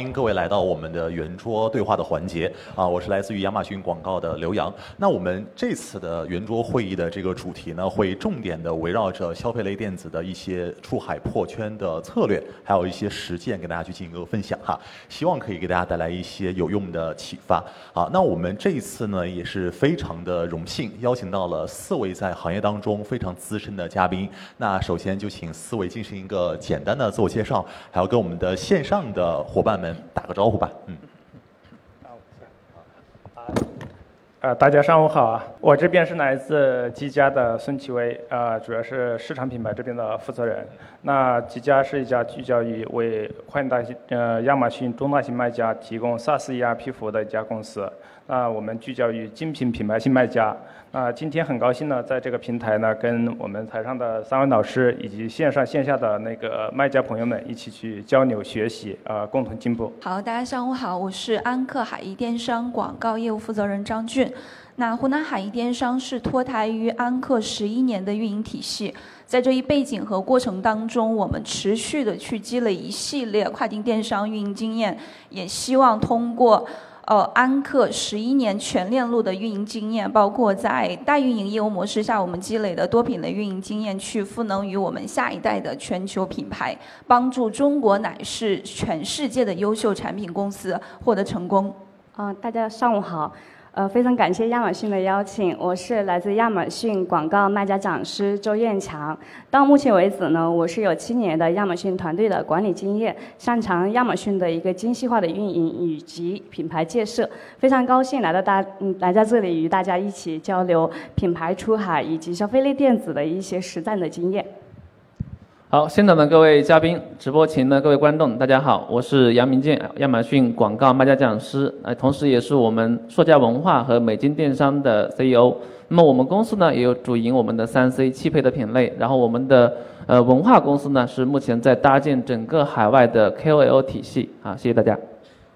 欢迎各位来到我们的圆桌对话的环节啊！我是来自于亚马逊广告的刘洋。那我们这次的圆桌会议的这个主题呢，会重点的围绕着消费类电子的一些出海破圈的策略，还有一些实践，给大家去进行一个分享哈。希望可以给大家带来一些有用的启发啊！那我们这一次呢，也是非常的荣幸，邀请到了四位在行业当中非常资深的嘉宾。那首先就请四位进行一个简单的自我介绍，还要跟我们的线上的伙伴们。打个招呼吧，嗯。呃，大家上午好啊！我这边是来自吉家的孙启威，啊，主要是市场品牌这边的负责人。那吉家是一家聚焦于为跨境大型呃亚马逊中大型卖家提供 SaaS ERP 服务的一家公司。那我们聚焦于精品品牌性卖家。那今天很高兴呢，在这个平台呢，跟我们台上的三位老师以及线上线下的那个卖家朋友们一起去交流学习，呃，共同进步。好，大家上午好，我是安克海义电商广告业务负责人张俊。那湖南海义电商是脱胎于安克十一年的运营体系，在这一背景和过程当中，我们持续的去积累一系列跨境电商运营经验，也希望通过。呃，安克十一年全链路的运营经验，包括在代运营业务模式下我们积累的多品类运营经验，去赋能于我们下一代的全球品牌，帮助中国乃是全世界的优秀产品公司获得成功。嗯，大家上午好。呃，非常感谢亚马逊的邀请，我是来自亚马逊广告卖家讲师周艳强。到目前为止呢，我是有七年的亚马逊团队的管理经验，擅长亚马逊的一个精细化的运营以及品牌建设。非常高兴来到大，嗯，来在这里与大家一起交流品牌出海以及消费类电子的一些实战的经验。好，现场的各位嘉宾，直播前的各位观众，大家好，我是杨明建，亚马逊广告卖家讲师，呃，同时也是我们硕家文化和美金电商的 CEO。那么我们公司呢，也有主营我们的三 C 汽配的品类，然后我们的呃文化公司呢，是目前在搭建整个海外的 KOL 体系。好，谢谢大家。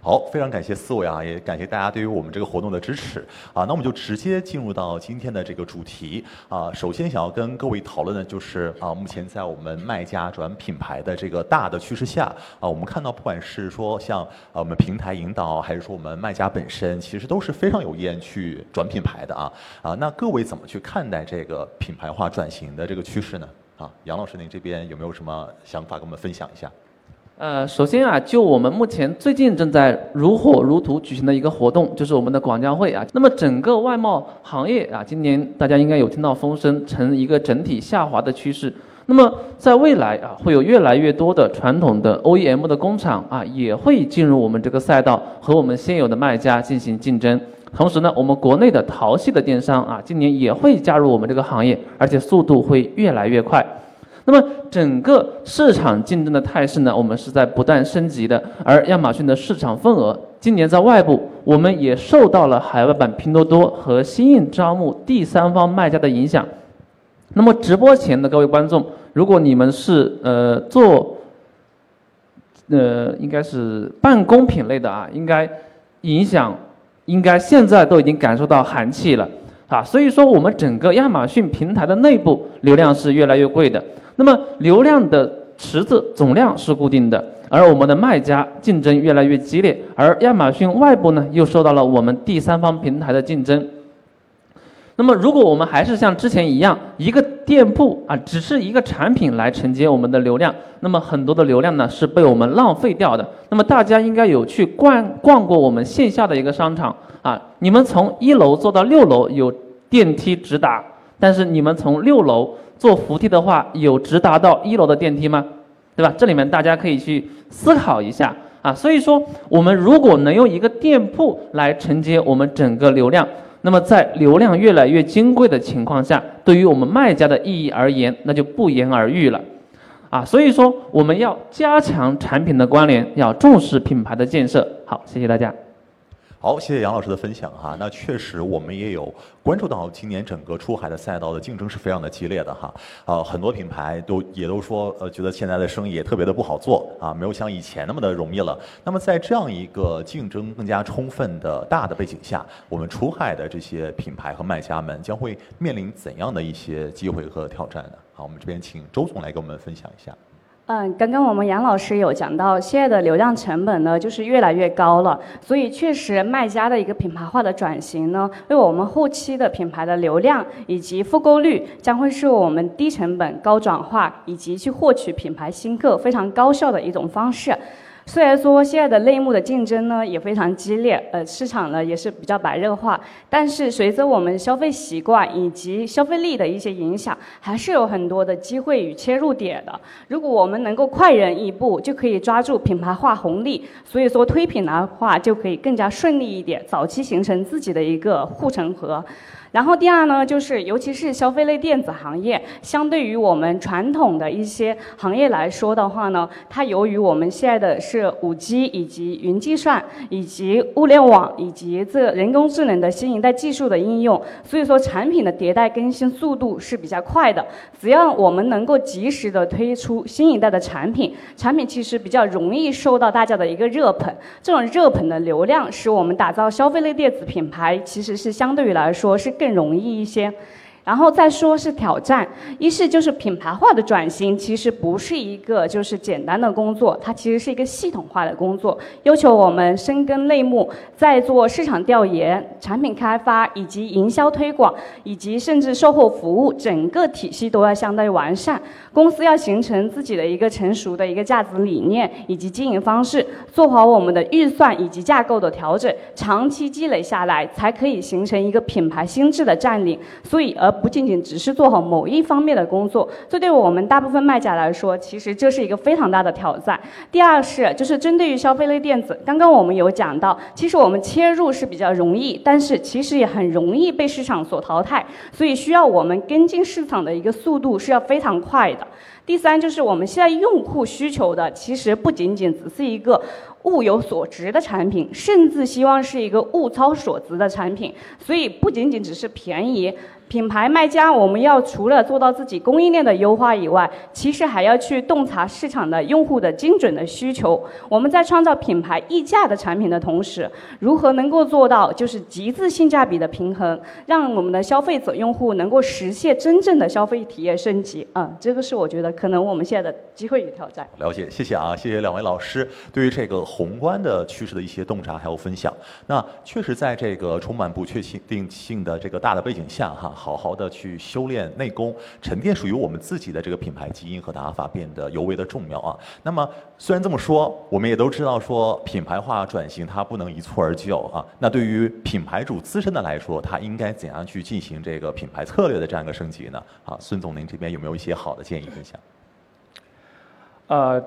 好，非常感谢四位啊，也感谢大家对于我们这个活动的支持啊。那我们就直接进入到今天的这个主题啊。首先想要跟各位讨论的就是啊，目前在我们卖家转品牌的这个大的趋势下啊，我们看到不管是说像啊我们平台引导，还是说我们卖家本身，其实都是非常有意愿去转品牌的啊啊。那各位怎么去看待这个品牌化转型的这个趋势呢？啊，杨老师您这边有没有什么想法跟我们分享一下？呃，首先啊，就我们目前最近正在如火如荼举行的一个活动，就是我们的广交会啊。那么整个外贸行业啊，今年大家应该有听到风声，呈一个整体下滑的趋势。那么在未来啊，会有越来越多的传统的 OEM 的工厂啊，也会进入我们这个赛道，和我们现有的卖家进行竞争。同时呢，我们国内的淘系的电商啊，今年也会加入我们这个行业，而且速度会越来越快。那么整个市场竞争的态势呢，我们是在不断升级的。而亚马逊的市场份额，今年在外部，我们也受到了海外版拼多多和新印招募第三方卖家的影响。那么直播前的各位观众，如果你们是呃做，呃应该是办公品类的啊，应该影响，应该现在都已经感受到寒气了啊。所以说，我们整个亚马逊平台的内部流量是越来越贵的。那么流量的池子总量是固定的，而我们的卖家竞争越来越激烈，而亚马逊外部呢又受到了我们第三方平台的竞争。那么如果我们还是像之前一样，一个店铺啊，只是一个产品来承接我们的流量，那么很多的流量呢是被我们浪费掉的。那么大家应该有去逛逛过我们线下的一个商场啊，你们从一楼坐到六楼有电梯直达，但是你们从六楼。坐扶梯的话，有直达到一楼的电梯吗？对吧？这里面大家可以去思考一下啊。所以说，我们如果能用一个店铺来承接我们整个流量，那么在流量越来越金贵的情况下，对于我们卖家的意义而言，那就不言而喻了啊。所以说，我们要加强产品的关联，要重视品牌的建设。好，谢谢大家。好，谢谢杨老师的分享哈。那确实，我们也有关注到今年整个出海的赛道的竞争是非常的激烈的哈。啊，很多品牌都也都说，呃，觉得现在的生意也特别的不好做啊，没有像以前那么的容易了。那么在这样一个竞争更加充分的大的背景下，我们出海的这些品牌和卖家们将会面临怎样的一些机会和挑战呢？好，我们这边请周总来给我们分享一下。嗯，刚刚我们杨老师有讲到，现在的流量成本呢，就是越来越高了，所以确实卖家的一个品牌化的转型呢，为我们后期的品牌的流量以及复购率，将会是我们低成本、高转化以及去获取品牌新客非常高效的一种方式。虽然说现在的类目的竞争呢也非常激烈，呃，市场呢也是比较白热化，但是随着我们消费习惯以及消费力的一些影响，还是有很多的机会与切入点的。如果我们能够快人一步，就可以抓住品牌化红利，所以说推品的话就可以更加顺利一点，早期形成自己的一个护城河。然后第二呢，就是尤其是消费类电子行业，相对于我们传统的一些行业来说的话呢，它由于我们现在的是五 G 以及云计算以及物联网以及这人工智能的新一代技术的应用，所以说产品的迭代更新速度是比较快的。只要我们能够及时的推出新一代的产品，产品其实比较容易受到大家的一个热捧。这种热捧的流量，使我们打造消费类电子品牌，其实是相对于来说是更。更容易一些。然后再说是挑战，一是就是品牌化的转型，其实不是一个就是简单的工作，它其实是一个系统化的工作，要求我们深耕类目，在做市场调研、产品开发以及营销推广，以及甚至售后服务，整个体系都要相对完善。公司要形成自己的一个成熟的一个价值理念以及经营方式，做好我们的预算以及架构的调整，长期积累下来，才可以形成一个品牌心智的占领。所以而不仅仅只是做好某一方面的工作，这对我们大部分卖家来说，其实这是一个非常大的挑战。第二是，就是针对于消费类电子，刚刚我们有讲到，其实我们切入是比较容易，但是其实也很容易被市场所淘汰，所以需要我们跟进市场的一个速度是要非常快的。第三就是我们现在用户需求的，其实不仅仅只是一个物有所值的产品，甚至希望是一个物超所值的产品，所以不仅仅只是便宜。品牌卖家，我们要除了做到自己供应链的优化以外，其实还要去洞察市场的用户的精准的需求。我们在创造品牌溢价的产品的同时，如何能够做到就是极致性价比的平衡，让我们的消费者用户能够实现真正的消费体验升级？嗯，这个是我觉得可能我们现在的机会与挑战。了解，谢谢啊，谢谢两位老师对于这个宏观的趋势的一些洞察还有分享。那确实在这个充满不确定性的这个大的背景下，哈。好好的去修炼内功，沉淀属于我们自己的这个品牌基因和打法，变得尤为的重要啊。那么虽然这么说，我们也都知道说品牌化转型它不能一蹴而就啊。那对于品牌主自身的来说，他应该怎样去进行这个品牌策略的这样一个升级呢？啊，孙总，您这边有没有一些好的建议分享？呃。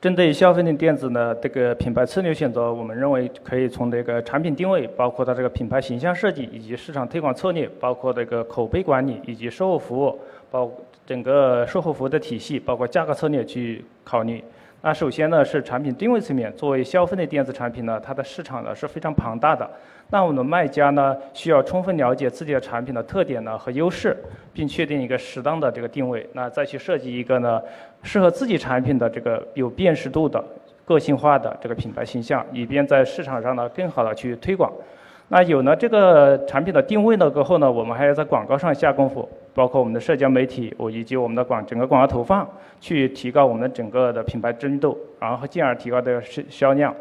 针对消费类电子呢，这个品牌策略选择，我们认为可以从这个产品定位，包括它这个品牌形象设计，以及市场推广策略，包括这个口碑管理，以及售后服务，包整个售后服务的体系，包括价格策略去考虑。那首先呢是产品定位层面，作为消费类电子产品呢，它的市场呢是非常庞大的。那我们卖家呢需要充分了解自己的产品的特点呢和优势，并确定一个适当的这个定位，那再去设计一个呢适合自己产品的这个有辨识度的、个性化的这个品牌形象，以便在市场上呢更好的去推广。那有了这个产品的定位了过后呢，我们还要在广告上下功夫，包括我们的社交媒体，我以及我们的广整个广告投放，去提高我们的整个的品牌知名度，然后进而提高的销销量。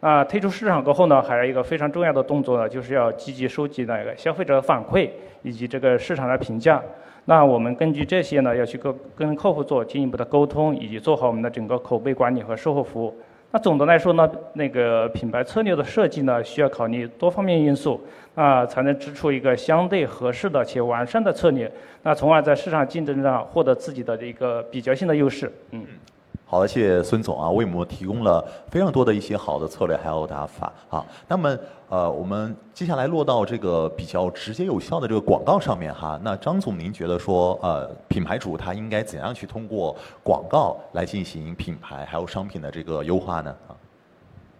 那推出市场过后呢，还有一个非常重要的动作呢，就是要积极收集那个消费者反馈以及这个市场的评价。那我们根据这些呢，要去跟跟客户做进一步的沟通，以及做好我们的整个口碑管理和售后服务。那总的来说呢，那个品牌策略的设计呢，需要考虑多方面因素，啊，才能支出一个相对合适的且完善的策略，那从而在市场竞争上获得自己的一个比较性的优势。嗯。好的，谢谢孙总啊，为我们提供了非常多的一些好的策略还有打法啊。那么呃，我们接下来落到这个比较直接有效的这个广告上面哈。那张总，您觉得说呃，品牌主他应该怎样去通过广告来进行品牌还有商品的这个优化呢？啊？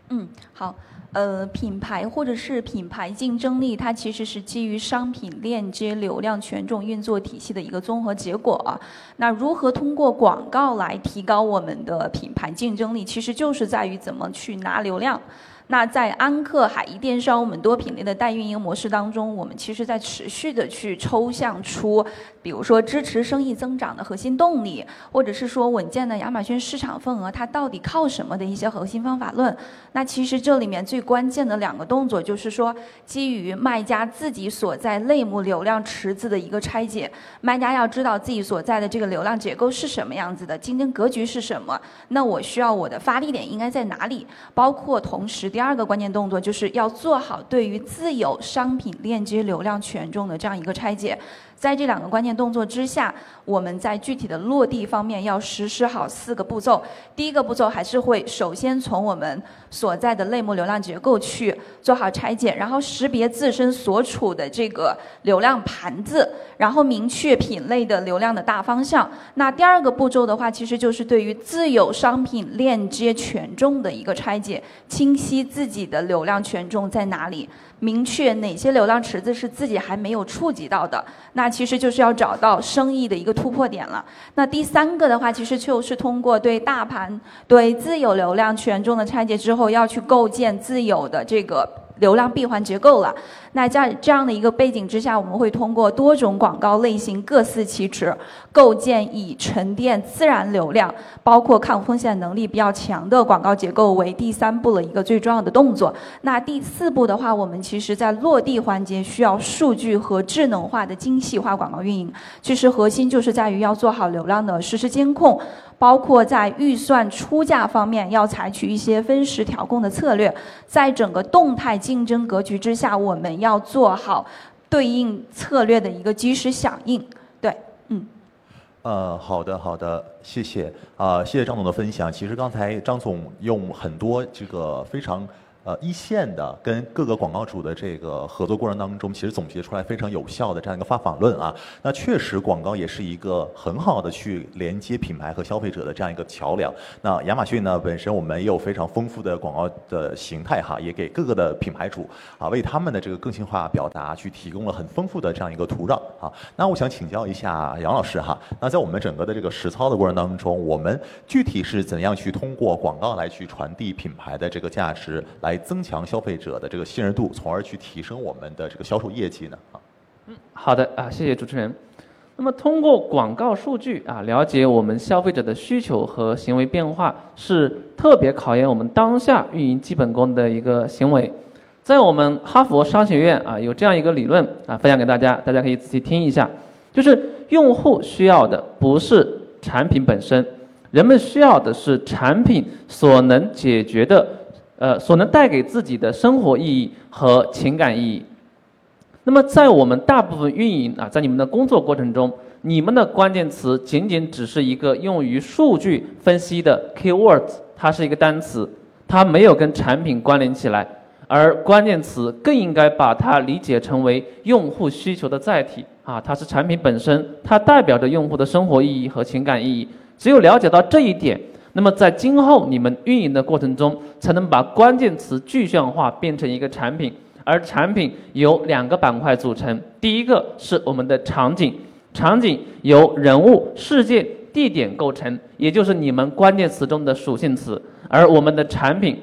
嗯，好。呃，品牌或者是品牌竞争力，它其实是基于商品链接、流量权重运作体系的一个综合结果啊。那如何通过广告来提高我们的品牌竞争力，其实就是在于怎么去拿流量。那在安克海一电商我们多品类的代运营模式当中，我们其实在持续的去抽象出，比如说支持生意增长的核心动力，或者是说稳健的亚马逊市场份额它到底靠什么的一些核心方法论。那其实这里面最关键的两个动作就是说，基于卖家自己所在类目流量池子的一个拆解，卖家要知道自己所在的这个流量结构是什么样子的，竞争格局是什么，那我需要我的发力点应该在哪里，包括同时。第二个关键动作就是要做好对于自有商品链接流量权重的这样一个拆解。在这两个关键动作之下，我们在具体的落地方面要实施好四个步骤。第一个步骤还是会首先从我们所在的类目流量结构去做好拆解，然后识别自身所处的这个流量盘子，然后明确品类的流量的大方向。那第二个步骤的话，其实就是对于自有商品链接权重的一个拆解，清晰自己的流量权重在哪里。明确哪些流量池子是自己还没有触及到的，那其实就是要找到生意的一个突破点了。那第三个的话，其实就是通过对大盘、对自有流量权重的拆解之后，要去构建自有的这个。流量闭环结构了，那在这样的一个背景之下，我们会通过多种广告类型各司其职，构建以沉淀自然流量，包括抗风险能力比较强的广告结构为第三步的一个最重要的动作。那第四步的话，我们其实在落地环节需要数据和智能化的精细化广告运营，其实核心就是在于要做好流量的实时监控。包括在预算出价方面，要采取一些分时调控的策略，在整个动态竞争格局之下，我们要做好对应策略的一个及时响应。对，嗯。呃，好的，好的，谢谢啊，谢谢张总的分享。其实刚才张总用很多这个非常。呃，一线的跟各个广告主的这个合作过程当中，其实总结出来非常有效的这样一个发法论啊。那确实，广告也是一个很好的去连接品牌和消费者的这样一个桥梁。那亚马逊呢，本身我们也有非常丰富的广告的形态哈，也给各个的品牌主啊，为他们的这个个性化表达去提供了很丰富的这样一个土壤啊。那我想请教一下杨老师哈，那在我们整个的这个实操的过程当中，我们具体是怎样去通过广告来去传递品牌的这个价值来？增强消费者的这个信任度，从而去提升我们的这个销售业绩呢？啊，嗯，好的啊，谢谢主持人。那么通过广告数据啊，了解我们消费者的需求和行为变化，是特别考验我们当下运营基本功的一个行为。在我们哈佛商学院啊，有这样一个理论啊，分享给大家，大家可以仔细听一下。就是用户需要的不是产品本身，人们需要的是产品所能解决的。呃，所能带给自己的生活意义和情感意义。那么，在我们大部分运营啊，在你们的工作过程中，你们的关键词仅仅只是一个用于数据分析的 keywords，它是一个单词，它没有跟产品关联起来。而关键词更应该把它理解成为用户需求的载体啊，它是产品本身，它代表着用户的生活意义和情感意义。只有了解到这一点。那么在今后你们运营的过程中，才能把关键词具象化变成一个产品，而产品由两个板块组成，第一个是我们的场景，场景由人物、事件、地点构成，也就是你们关键词中的属性词，而我们的产品，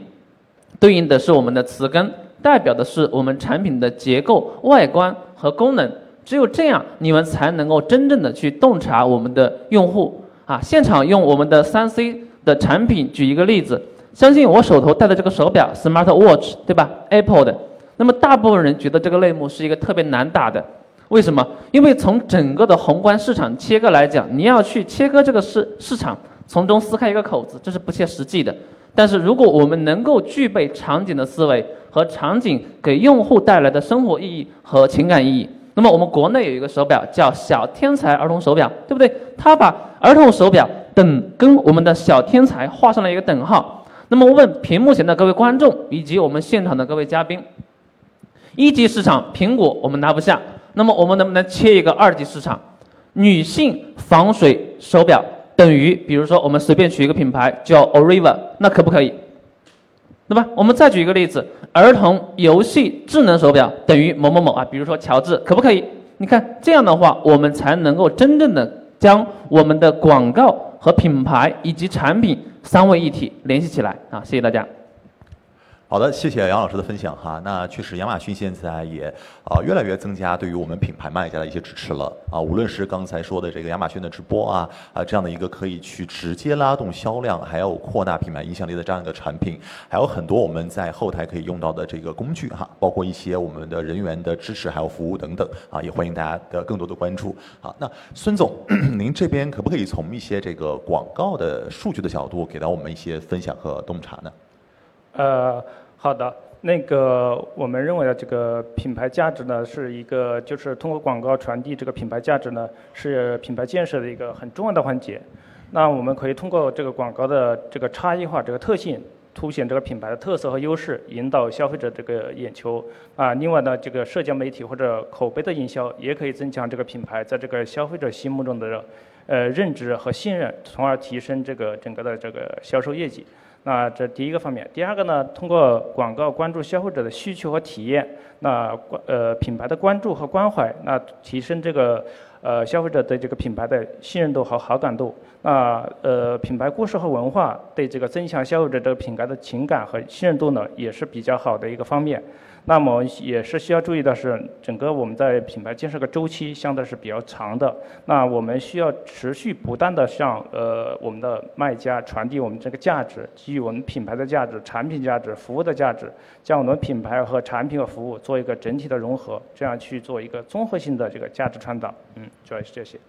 对应的是我们的词根，代表的是我们产品的结构、外观和功能，只有这样，你们才能够真正的去洞察我们的用户啊，现场用我们的三 C。的产品，举一个例子，相信我手头戴的这个手表，Smart Watch，对吧？Apple 的。那么大部分人觉得这个类目是一个特别难打的，为什么？因为从整个的宏观市场切割来讲，你要去切割这个市市场，从中撕开一个口子，这是不切实际的。但是如果我们能够具备场景的思维和场景给用户带来的生活意义和情感意义，那么我们国内有一个手表叫小天才儿童手表，对不对？它把儿童手表。等跟我们的小天才画上了一个等号。那么问屏幕前的各位观众以及我们现场的各位嘉宾，一级市场苹果我们拿不下，那么我们能不能切一个二级市场？女性防水手表等于，比如说我们随便取一个品牌叫 Oriva，那可不可以？对吧？我们再举一个例子，儿童游戏智能手表等于某某某啊，比如说乔治，可不可以？你看这样的话，我们才能够真正的将我们的广告。和品牌以及产品三位一体联系起来啊！谢谢大家。好的，谢谢杨老师的分享哈。那确实，亚马逊现在也啊越来越增加对于我们品牌卖家的一些支持了啊。无论是刚才说的这个亚马逊的直播啊啊这样的一个可以去直接拉动销量，还有扩大品牌影响力的这样一个产品，还有很多我们在后台可以用到的这个工具哈，包括一些我们的人员的支持还有服务等等啊，也欢迎大家的更多的关注好。那孙总，您这边可不可以从一些这个广告的数据的角度给到我们一些分享和洞察呢？呃。好的，那个我们认为的这个品牌价值呢，是一个就是通过广告传递这个品牌价值呢，是品牌建设的一个很重要的环节。那我们可以通过这个广告的这个差异化这个特性，凸显这个品牌的特色和优势，引导消费者这个眼球。啊，另外呢，这个社交媒体或者口碑的营销，也可以增强这个品牌在这个消费者心目中的呃认知和信任，从而提升这个整个的这个销售业绩。那这第一个方面，第二个呢，通过广告关注消费者的需求和体验，那关呃品牌的关注和关怀，那提升这个呃消费者对这个品牌的信任度和好感度，那呃品牌故事和文化对这个增强消费者这个品牌的情感和信任度呢，也是比较好的一个方面。那么也是需要注意的是，整个我们在品牌建设的周期相对是比较长的。那我们需要持续不断的向呃我们的卖家传递我们这个价值，基于我们品牌的价值、产品价值、服务的价值，将我们品牌和产品和服务做一个整体的融合，这样去做一个综合性的这个价值传导。嗯，主要是这些。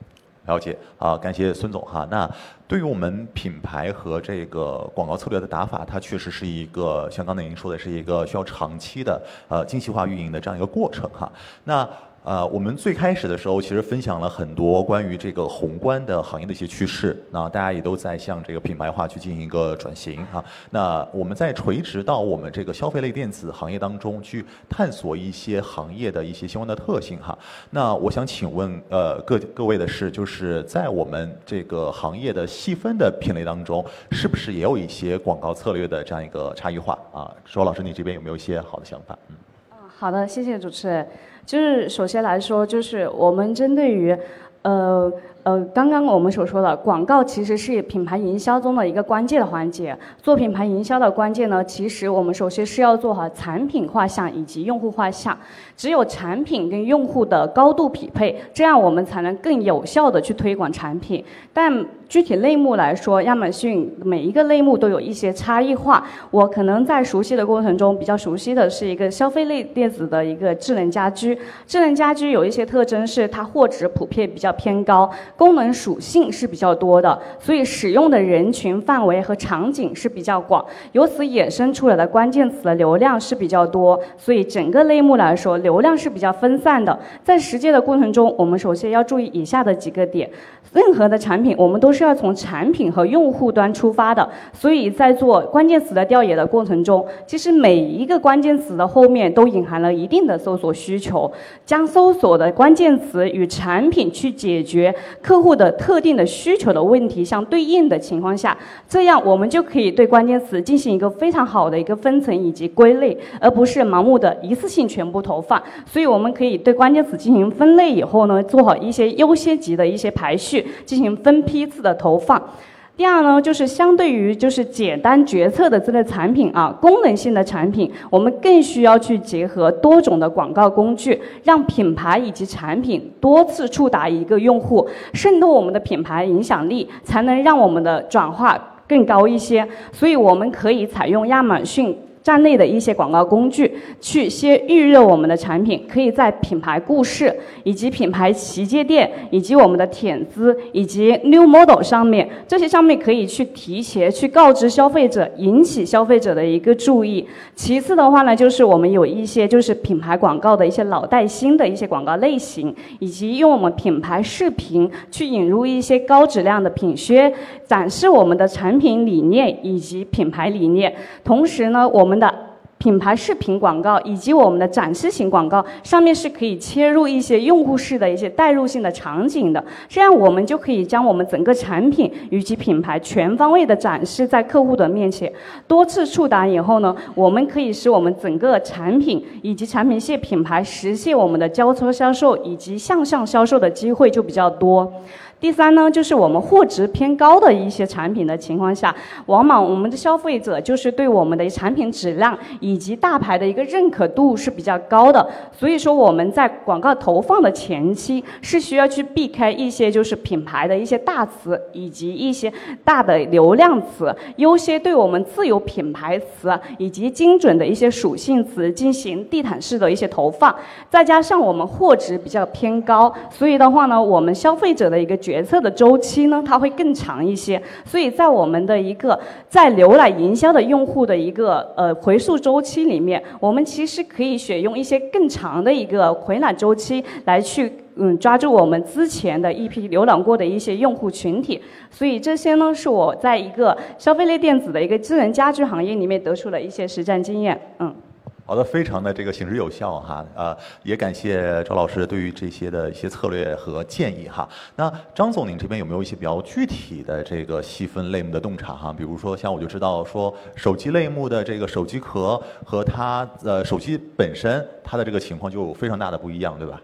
了解啊，感谢孙总哈。那对于我们品牌和这个广告策略的打法，它确实是一个像刚才您说的，是一个需要长期的呃精细化运营的这样一个过程哈。那。呃，我们最开始的时候其实分享了很多关于这个宏观的行业的一些趋势，那大家也都在向这个品牌化去进行一个转型哈。那我们在垂直到我们这个消费类电子行业当中去探索一些行业的一些相关的特性哈。那我想请问呃各各位的是，就是在我们这个行业的细分的品类当中，是不是也有一些广告策略的这样一个差异化啊？周老师，你这边有没有一些好的想法？嗯，好的，谢谢主持人。就是首先来说，就是我们针对于，呃呃，刚刚我们所说的广告其实是品牌营销中的一个关键的环节。做品牌营销的关键呢，其实我们首先是要做好产品画像以及用户画像。只有产品跟用户的高度匹配，这样我们才能更有效的去推广产品。但具体类目来说，亚马逊每一个类目都有一些差异化。我可能在熟悉的过程中，比较熟悉的是一个消费类电子的一个智能家居。智能家居有一些特征是它货值普遍比较偏高，功能属性是比较多的，所以使用的人群范围和场景是比较广，由此衍生出来的关键词的流量是比较多。所以整个类目来说，流量是比较分散的，在实践的过程中，我们首先要注意以下的几个点。任何的产品，我们都是要从产品和用户端出发的，所以在做关键词的调研的过程中，其实每一个关键词的后面都隐含了一定的搜索需求。将搜索的关键词与产品去解决客户的特定的需求的问题相对应的情况下，这样我们就可以对关键词进行一个非常好的一个分层以及归类，而不是盲目的一次性全部投放。所以我们可以对关键词进行分类以后呢，做好一些优先级的一些排序，进行分批次的投放。第二呢，就是相对于就是简单决策的这类产品啊，功能性的产品，我们更需要去结合多种的广告工具，让品牌以及产品多次触达一个用户，渗透我们的品牌影响力，才能让我们的转化更高一些。所以我们可以采用亚马逊。站内的一些广告工具，去先预热我们的产品，可以在品牌故事、以及品牌旗舰店、以及我们的帖子、以及 New Model 上面，这些上面可以去提前去告知消费者，引起消费者的一个注意。其次的话呢，就是我们有一些就是品牌广告的一些老带新的一些广告类型，以及用我们品牌视频去引入一些高质量的品靴，展示我们的产品理念以及品牌理念。同时呢，我们我们的品牌视频广告以及我们的展示型广告上面是可以切入一些用户式的一些代入性的场景的，这样我们就可以将我们整个产品以及品牌全方位的展示在客户的面前，多次触达以后呢，我们可以使我们整个产品以及产品线品牌实现我们的交车销售以及向上销售的机会就比较多。第三呢，就是我们货值偏高的一些产品的情况下，往往我们的消费者就是对我们的产品质量以及大牌的一个认可度是比较高的。所以说我们在广告投放的前期是需要去避开一些就是品牌的一些大词以及一些大的流量词，优先对我们自有品牌词以及精准的一些属性词进行地毯式的一些投放。再加上我们货值比较偏高，所以的话呢，我们消费者的一个决决策的周期呢，它会更长一些。所以在我们的一个在浏览营销的用户的一个呃回溯周期里面，我们其实可以选用一些更长的一个回览周期来去嗯抓住我们之前的一批浏览过的一些用户群体。所以这些呢，是我在一个消费类电子的一个智能家居行业里面得出的一些实战经验。嗯。好的，非常的这个行之有效哈，呃，也感谢赵老师对于这些的一些策略和建议哈。那张总，您这边有没有一些比较具体的这个细分类目的洞察哈？比如说像我就知道说手机类目的这个手机壳和它呃手机本身它的这个情况就有非常大的不一样，对吧？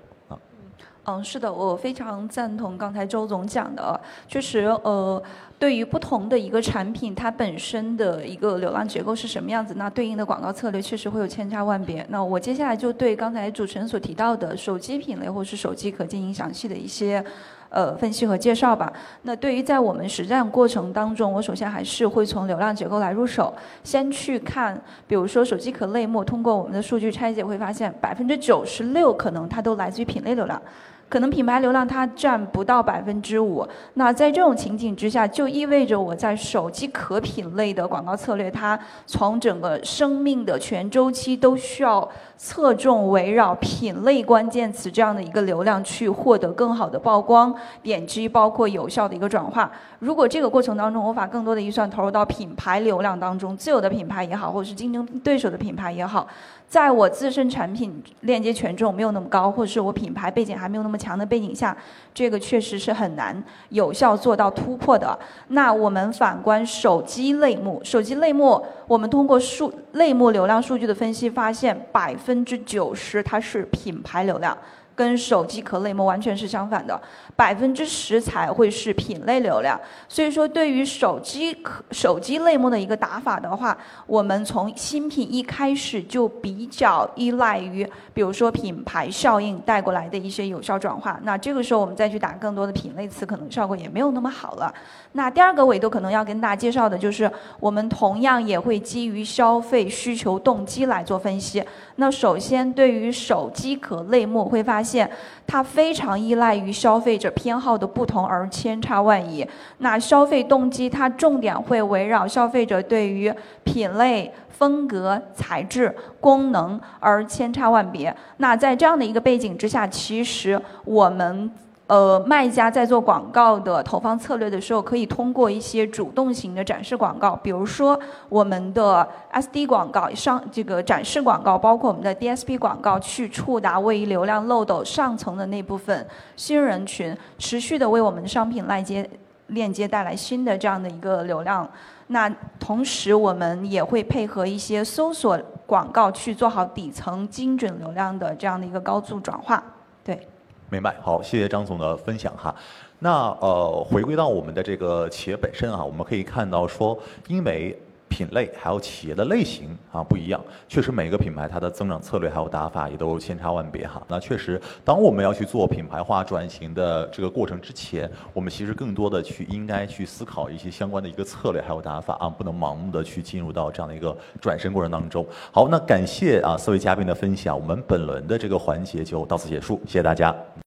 嗯，是的，我非常赞同刚才周总讲的，确实呃。对于不同的一个产品，它本身的一个流量结构是什么样子，那对应的广告策略确实会有千差万别。那我接下来就对刚才主持人所提到的手机品类或是手机壳进行详细的一些呃分析和介绍吧。那对于在我们实战过程当中，我首先还是会从流量结构来入手，先去看，比如说手机壳类目，通过我们的数据拆解会发现，百分之九十六可能它都来自于品类流量。可能品牌流量它占不到百分之五，那在这种情景之下，就意味着我在手机壳品类的广告策略，它从整个生命的全周期都需要侧重围绕品类关键词这样的一个流量去获得更好的曝光、点击，包括有效的一个转化。如果这个过程当中我把更多的预算投入到品牌流量当中，自有的品牌也好，或者是竞争对手的品牌也好。在我自身产品链接权重没有那么高，或者是我品牌背景还没有那么强的背景下，这个确实是很难有效做到突破的。那我们反观手机类目，手机类目，我们通过数类目流量数据的分析发现，百分之九十它是品牌流量。跟手机壳类目完全是相反的，百分之十才会是品类流量。所以说，对于手机壳、手机类目的一个打法的话，我们从新品一开始就比较依赖于，比如说品牌效应带过来的一些有效转化。那这个时候我们再去打更多的品类词，可能效果也没有那么好了。那第二个维度可能要跟大家介绍的就是，我们同样也会基于消费需求动机来做分析。那首先对于手机壳类目会发现。现它非常依赖于消费者偏好的不同而千差万异。那消费动机它重点会围绕消费者对于品类、风格、材质、功能而千差万别。那在这样的一个背景之下，其实我们。呃，卖家在做广告的投放策略的时候，可以通过一些主动型的展示广告，比如说我们的 SD 广告、商这个展示广告，包括我们的 DSP 广告，去触达位于流量漏斗上层的那部分新人群，持续的为我们的商品链接链接带来新的这样的一个流量。那同时，我们也会配合一些搜索广告，去做好底层精准流量的这样的一个高速转化。对。明白，好，谢谢张总的分享哈。那呃，回归到我们的这个企业本身啊，我们可以看到说，因为。品类还有企业的类型啊不一样，确实每个品牌它的增长策略还有打法也都千差万别哈。那确实，当我们要去做品牌化转型的这个过程之前，我们其实更多的去应该去思考一些相关的一个策略还有打法啊，不能盲目的去进入到这样的一个转身过程当中。好，那感谢啊四位嘉宾的分享，我们本轮的这个环节就到此结束，谢谢大家。